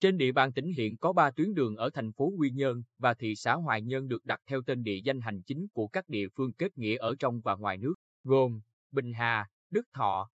Trên địa bàn tỉnh hiện có 3 tuyến đường ở thành phố Quy Nhơn và thị xã Hoài Nhơn được đặt theo tên địa danh hành chính của các địa phương kết nghĩa ở trong và ngoài nước, gồm Bình Hà, Đức Thọ,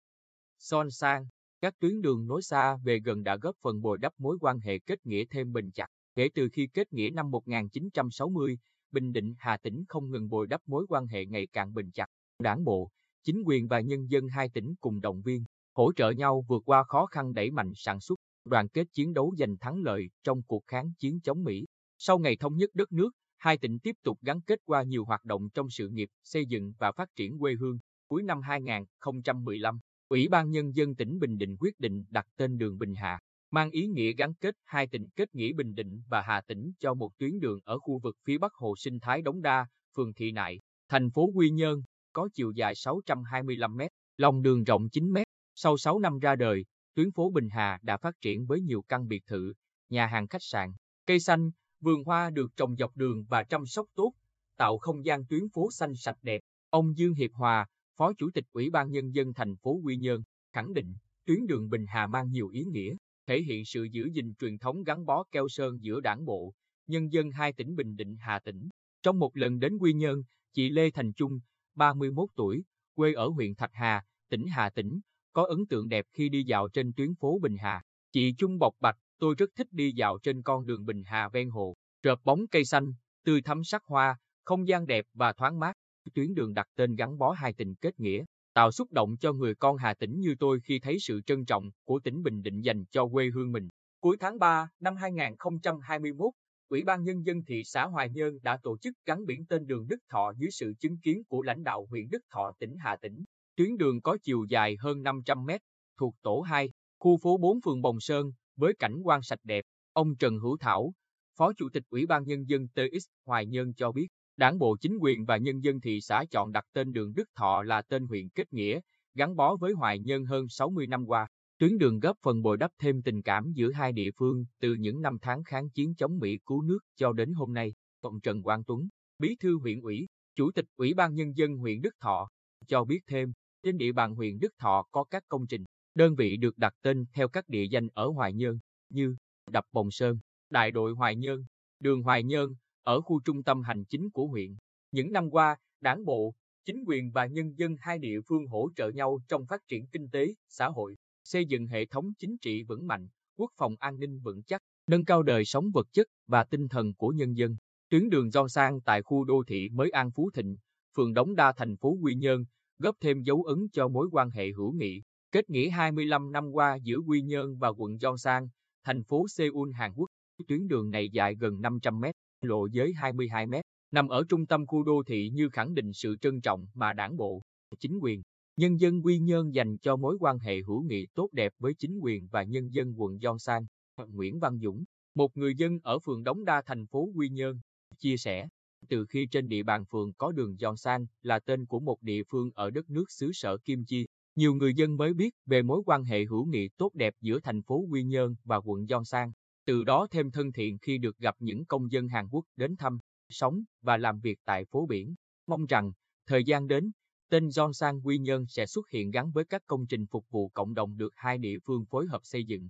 Son Sang. Các tuyến đường nối xa về gần đã góp phần bồi đắp mối quan hệ kết nghĩa thêm bền chặt. Kể từ khi kết nghĩa năm 1960, Bình Định Hà Tĩnh không ngừng bồi đắp mối quan hệ ngày càng bền chặt. Đảng bộ, chính quyền và nhân dân hai tỉnh cùng động viên, hỗ trợ nhau vượt qua khó khăn đẩy mạnh sản xuất, đoàn kết chiến đấu giành thắng lợi trong cuộc kháng chiến chống Mỹ. Sau ngày thống nhất đất nước, hai tỉnh tiếp tục gắn kết qua nhiều hoạt động trong sự nghiệp xây dựng và phát triển quê hương. Cuối năm 2015, Ủy ban Nhân dân tỉnh Bình Định quyết định đặt tên đường Bình Hà, mang ý nghĩa gắn kết hai tỉnh kết nghĩa Bình Định và Hà Tĩnh cho một tuyến đường ở khu vực phía bắc hồ sinh thái Đống Đa, phường Thị Nại, thành phố Quy Nhơn, có chiều dài 625 m, lòng đường rộng 9 m. Sau 6 năm ra đời, tuyến phố Bình Hà đã phát triển với nhiều căn biệt thự, nhà hàng khách sạn, cây xanh, vườn hoa được trồng dọc đường và chăm sóc tốt, tạo không gian tuyến phố xanh sạch đẹp. Ông Dương Hiệp Hòa, Phó Chủ tịch Ủy ban Nhân dân thành phố Quy Nhơn, khẳng định tuyến đường Bình Hà mang nhiều ý nghĩa, thể hiện sự giữ gìn truyền thống gắn bó keo sơn giữa đảng bộ, nhân dân hai tỉnh Bình Định Hà Tĩnh. Trong một lần đến Quy Nhơn, chị Lê Thành Trung, 31 tuổi, quê ở huyện Thạch Hà, tỉnh Hà Tĩnh, có ấn tượng đẹp khi đi dạo trên tuyến phố Bình Hà. Chị Trung bộc bạch, tôi rất thích đi dạo trên con đường Bình Hà ven hồ, rợp bóng cây xanh, tươi thắm sắc hoa, không gian đẹp và thoáng mát. Tuyến đường đặt tên gắn bó hai tình kết nghĩa, tạo xúc động cho người con Hà Tĩnh như tôi khi thấy sự trân trọng của tỉnh Bình Định dành cho quê hương mình. Cuối tháng 3 năm 2021, Ủy ban Nhân dân thị xã Hoài Nhơn đã tổ chức gắn biển tên đường Đức Thọ dưới sự chứng kiến của lãnh đạo huyện Đức Thọ tỉnh Hà Tĩnh. Tuyến đường có chiều dài hơn 500 mét, thuộc tổ 2, khu phố 4 phường Bồng Sơn, với cảnh quan sạch đẹp. Ông Trần Hữu Thảo, Phó Chủ tịch Ủy ban Nhân dân TX Hoài Nhơn cho biết, Đảng bộ chính quyền và nhân dân thị xã chọn đặt tên đường Đức Thọ là tên huyện kết nghĩa, gắn bó với Hoài Nhơn hơn 60 năm qua. Tuyến đường góp phần bồi đắp thêm tình cảm giữa hai địa phương từ những năm tháng kháng chiến chống Mỹ cứu nước cho đến hôm nay. Ông Trần Quang Tuấn, Bí thư huyện ủy, Chủ tịch Ủy ban Nhân dân huyện Đức Thọ, cho biết thêm, trên địa bàn huyện Đức Thọ có các công trình, đơn vị được đặt tên theo các địa danh ở Hoài Nhơn, như Đập Bồng Sơn, Đại đội Hoài Nhơn, Đường Hoài Nhơn, ở khu trung tâm hành chính của huyện. Những năm qua, đảng bộ, chính quyền và nhân dân hai địa phương hỗ trợ nhau trong phát triển kinh tế, xã hội, xây dựng hệ thống chính trị vững mạnh, quốc phòng an ninh vững chắc, nâng cao đời sống vật chất và tinh thần của nhân dân. Tuyến đường do sang tại khu đô thị mới An Phú Thịnh, phường Đống Đa thành phố Quy Nhơn, góp thêm dấu ấn cho mối quan hệ hữu nghị, kết nghĩa 25 năm qua giữa Quy Nhơn và quận Gyeongsang, thành phố Seoul, Hàn Quốc. Tuyến đường này dài gần 500 mét, lộ giới 22 mét, nằm ở trung tâm khu đô thị như khẳng định sự trân trọng mà đảng bộ, chính quyền, nhân dân Quy Nhơn dành cho mối quan hệ hữu nghị tốt đẹp với chính quyền và nhân dân quận Gyeongsang. Nguyễn Văn Dũng, một người dân ở phường Đống Đa thành phố Quy Nhơn, chia sẻ, từ khi trên địa bàn phường có đường Gyeongsang là tên của một địa phương ở đất nước xứ sở Kim Chi, nhiều người dân mới biết về mối quan hệ hữu nghị tốt đẹp giữa thành phố Quy Nhơn và quận Gyeongsang từ đó thêm thân thiện khi được gặp những công dân Hàn Quốc đến thăm, sống và làm việc tại phố biển. Mong rằng, thời gian đến, tên Sang Quy Nhơn sẽ xuất hiện gắn với các công trình phục vụ cộng đồng được hai địa phương phối hợp xây dựng.